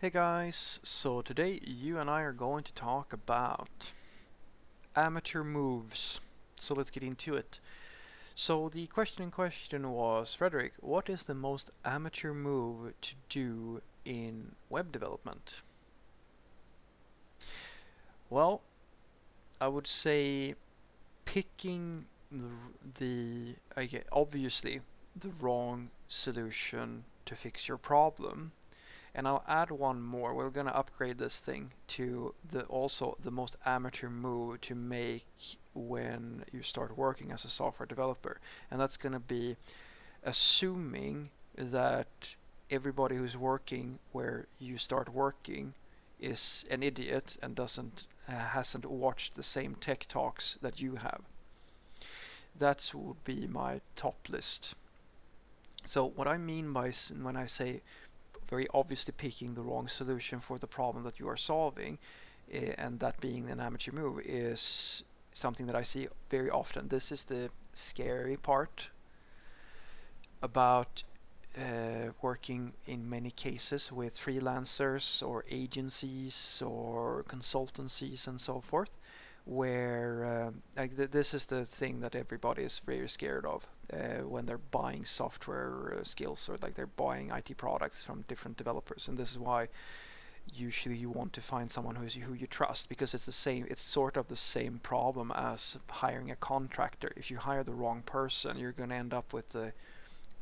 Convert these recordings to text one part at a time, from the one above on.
Hey guys, so today you and I are going to talk about amateur moves. So let's get into it. So the question in question was, Frederick, what is the most amateur move to do in web development? Well, I would say picking the, the obviously the wrong solution to fix your problem and I'll add one more. We're going to upgrade this thing to the also the most amateur move to make when you start working as a software developer. And that's going to be assuming that everybody who's working where you start working is an idiot and doesn't uh, hasn't watched the same tech talks that you have. That would be my top list. So what I mean by when I say very obviously picking the wrong solution for the problem that you are solving, uh, and that being an amateur move is something that I see very often. This is the scary part about uh, working in many cases with freelancers or agencies or consultancies and so forth where uh, like th this is the thing that everybody is very scared of uh, when they're buying software uh, skills or like they're buying IT products from different developers. And this is why usually you want to find someone who's who you trust because it's the same it's sort of the same problem as hiring a contractor. If you hire the wrong person you're going to end up with a,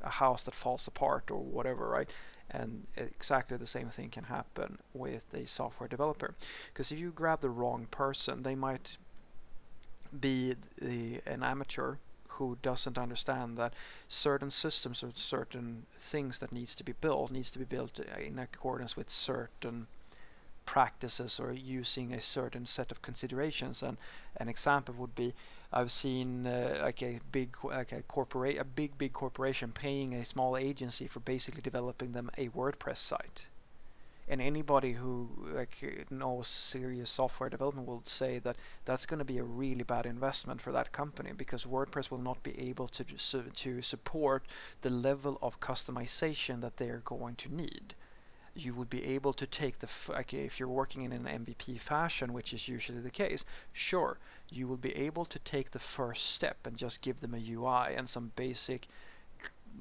a house that falls apart or whatever right and exactly the same thing can happen with a software developer. Because if you grab the wrong person they might be the, an amateur who doesn't understand that certain systems or certain things that needs to be built needs to be built in accordance with certain practices or using a certain set of considerations. And an example would be I've seen uh, like a big like a corporate a big big corporation paying a small agency for basically developing them a WordPress site. And anybody who like knows serious software development will say that that's going to be a really bad investment for that company because WordPress will not be able to to support the level of customization that they are going to need you would be able to take the like if you're working in an MVP fashion, which is usually the case, sure, you will be able to take the first step and just give them a UI and some basic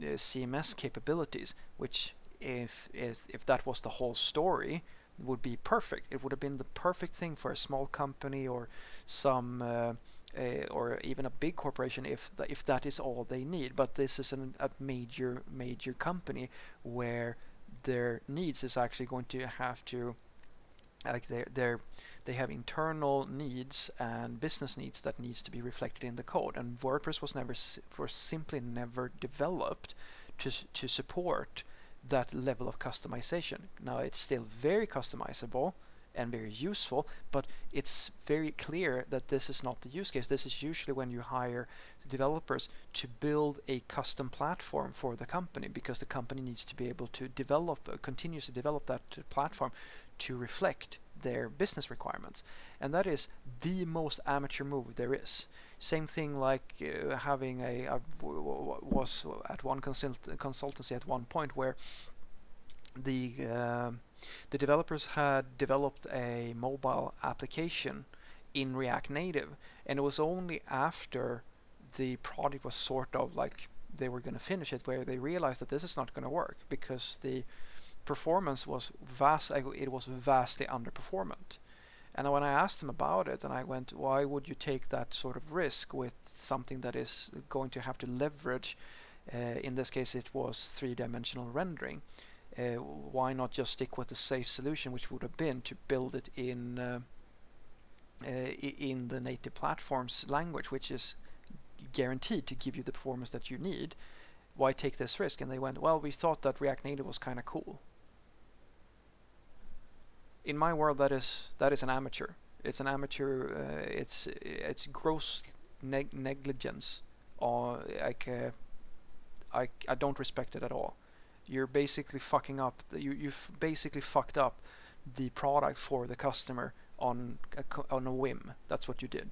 uh, CMS capabilities, which if, if if that was the whole story would be perfect. It would have been the perfect thing for a small company or some uh, or even a big corporation if if that is all they need. But this is an, a major major company where their needs is actually going to have to like they they they have internal needs and business needs that needs to be reflected in the code. And WordPress was never was simply never developed to to support that level of customization. Now it's still very customizable and very useful, but it's very clear that this is not the use case. This is usually when you hire developers to build a custom platform for the company because the company needs to be able to develop, uh, continuously develop that platform to reflect their business requirements. And that is the most amateur move there is. Same thing like uh, having a, was at one consult consultancy at one point where the uh, the developers had developed a mobile application in React Native, and it was only after the project was sort of like they were going to finish it where they realized that this is not going to work because the performance was vast it was vastly underperformant. And when I asked them about it and I went why would you take that sort of risk with something that is going to have to leverage uh, in this case it was three-dimensional rendering uh, why not just stick with the safe solution which would have been to build it in uh, uh, in the native platform's language which is guaranteed to give you the performance that you need. Why take this risk? And they went well we thought that React Native was kind of cool. In my world that is that is an amateur. It's an amateur uh, it's it's gross neg negligence or like uh, I, I don't respect it at all you're basically fucking up you you've basically fucked up the product for the customer on a, on a whim that's what you did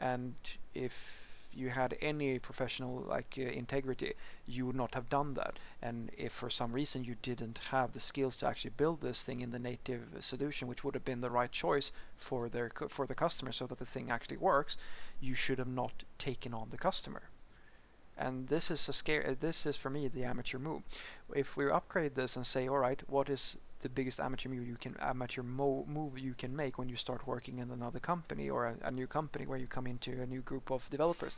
and if you had any professional like uh, integrity, you would not have done that. And if for some reason you didn't have the skills to actually build this thing in the native solution, which would have been the right choice for their for the customer, so that the thing actually works, you should have not taken on the customer. And this is a scare. Uh, this is for me the amateur move. If we upgrade this and say, all right, what is the biggest amateur move you can amateur mo- move you can make when you start working in another company or a, a new company where you come into a new group of developers.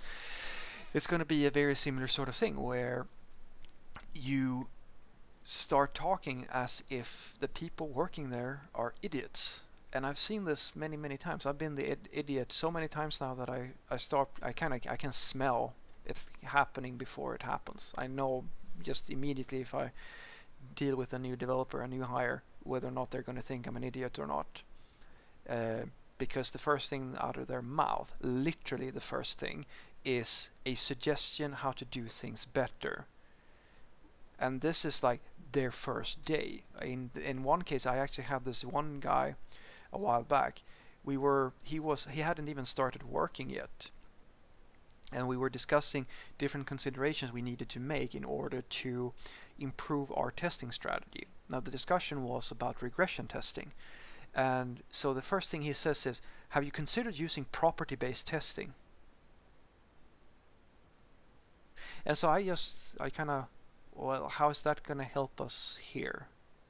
It's going to be a very similar sort of thing where you start talking as if the people working there are idiots. And I've seen this many, many times. I've been the id- idiot so many times now that I, I start, I kind of, I can smell it happening before it happens. I know just immediately if I deal with a new developer, a new hire, whether or not they're going to think I'm an idiot or not. Uh, because the first thing out of their mouth, literally the first thing, is a suggestion how to do things better. And this is like their first day. In in one case, I actually had this one guy a while back. We were he was he hadn't even started working yet, and we were discussing different considerations we needed to make in order to improve our testing strategy. Now, the discussion was about regression testing. And so the first thing he says is, have you considered using property-based testing? And so I just, I kind of, well, how is that going to help us here?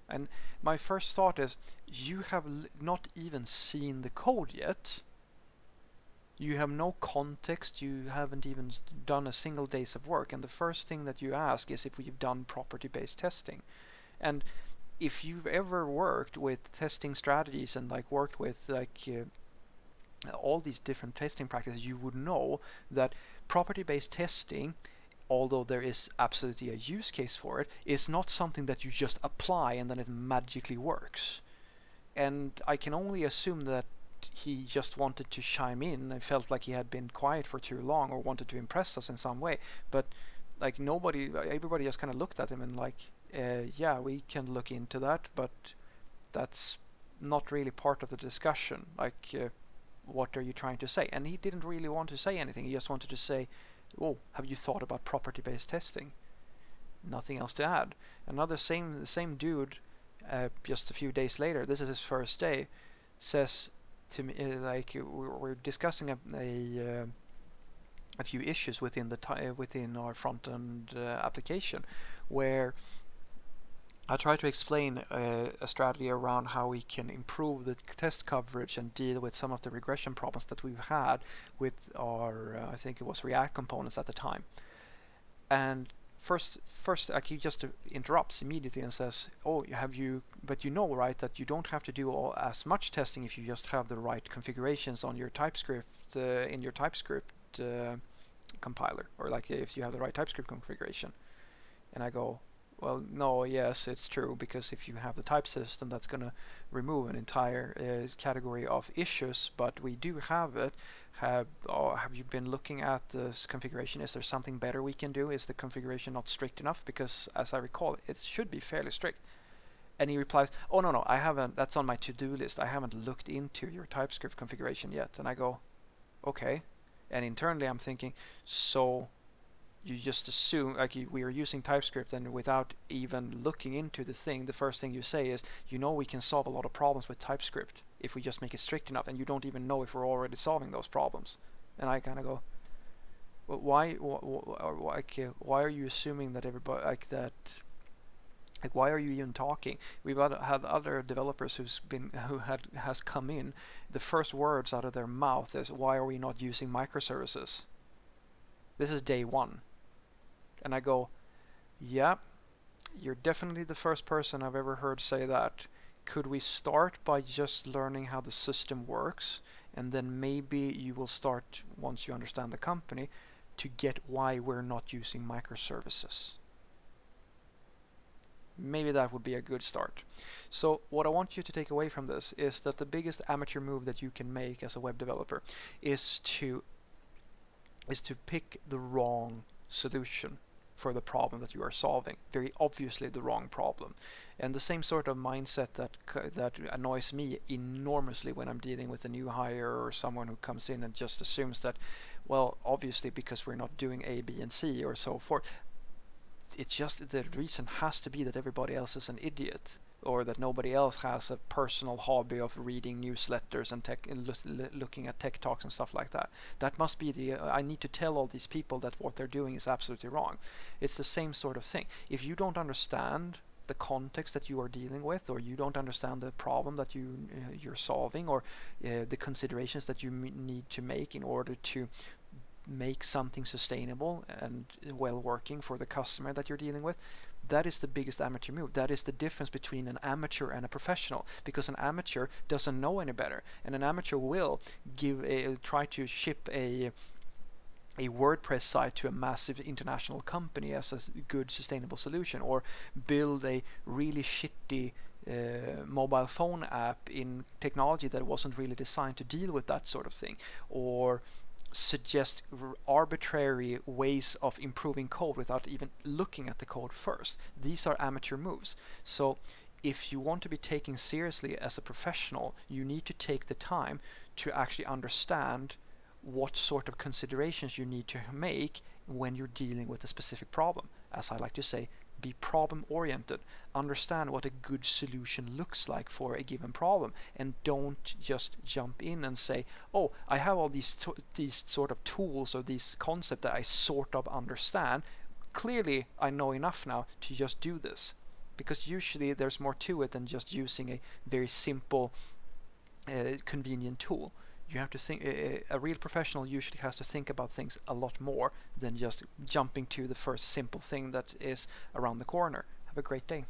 And my first thought is, you have not even seen the code yet you have no context, you haven't even done a single days of work, and the first thing that you ask is if we've done property-based testing. And if you've ever worked with testing strategies and like worked with like uh, all these different testing practices, you would know that property-based testing although there is absolutely a use case for it, is not something that you just apply and then it magically works. And I can only assume that he just wanted to chime in and felt like he had been quiet for too long or wanted to impress us in some way. But like nobody, everybody just kind of looked at him and like, uh, yeah, we can look into that, but that's not really part of the discussion. Like, uh, what are you trying to say? And he didn't really want to say anything. He just wanted to say, oh, have you thought about property-based testing? Nothing else to add. Another same same dude, uh, just a few days later, this is his first day, says, to me uh, like we're discussing a a, uh, a few issues within the uh, within our front end application where I try to explain uh, a strategy around how we can improve the test coverage and deal with some of the regression problems that we've had with our, uh, I think it was React components at the time. And first first like he just interrupts immediately and says oh have you but you know right that you don't have to do all, as much testing if you just have the right configurations on your typescript uh, in your typescript uh, compiler or like if you have the right typescript configuration. And i go well, no, yes, it's true because if you have the type system, that's going to remove an entire uh, category of issues. But we do have it. Have oh, have you been looking at this configuration? Is there something better we can do? Is the configuration not strict enough? Because as I recall, it should be fairly strict. And he replies, "Oh no, no, I haven't. That's on my to-do list. I haven't looked into your TypeScript configuration yet." And I go, "Okay." And internally, I'm thinking, so you just assume like we are using TypeScript and without even looking into the thing, the first thing you say is, you know, we can solve a lot of problems with TypeScript if we just make it strict enough, and you don't even know if we're already solving those problems. And I kind of go, well, why, why, like, uh, why are you assuming that everybody like that? Like, why are you even talking? We've had other developers who's been who had has come in. The first words out of their mouth is, "Why are we not using microservices?" This is day one and I go, yeah, you're definitely the first person I've ever heard say that. Could we start by just learning how the system works and then maybe you will start, once you understand the company, to get why we're not using microservices. Maybe that would be a good start. So what I want you to take away from this is that the biggest amateur move that you can make as a web developer is to is to pick the wrong solution for the problem that you are solving. Very obviously the wrong problem. And the same sort of mindset that that annoys me enormously when I'm dealing with a new hire or someone who comes in and just assumes that, well, obviously because we're not doing A, B, and C or so forth. It's just the reason has to be that everybody else is an idiot or that nobody else has a personal hobby of reading newsletters and tech looking at tech talks and stuff like that. That must be the I need to tell all these people that what they're doing is absolutely wrong. It's the same sort of thing. If you don't understand the context that you are dealing with or you don't understand the problem that you uh, you're solving or uh, the considerations that you need to make in order to make something sustainable and well working for the customer that you're dealing with that is the biggest amateur move. That is the difference between an amateur and a professional because an amateur doesn't know any better and an amateur will give a try to ship a a WordPress site to a massive international company as a good sustainable solution or build a really shitty uh, mobile phone app in technology that wasn't really designed to deal with that sort of thing or suggest arbitrary ways of improving code without even looking at the code first. These are amateur moves. So if you want to be taken seriously as a professional, you need to take the time to actually understand what sort of considerations you need to make when you're dealing with a specific problem. As I like to say, be problem oriented understand what a good solution looks like for a given problem and don't just jump in and say oh i have all these these sort of tools or these concepts that i sort of understand. Clearly i know enough now to just do this. Because usually there's more to it than just using a very simple uh, convenient tool you have to think a real professional usually has to think about things a lot more than just jumping to the first simple thing that is around the corner. Have a great day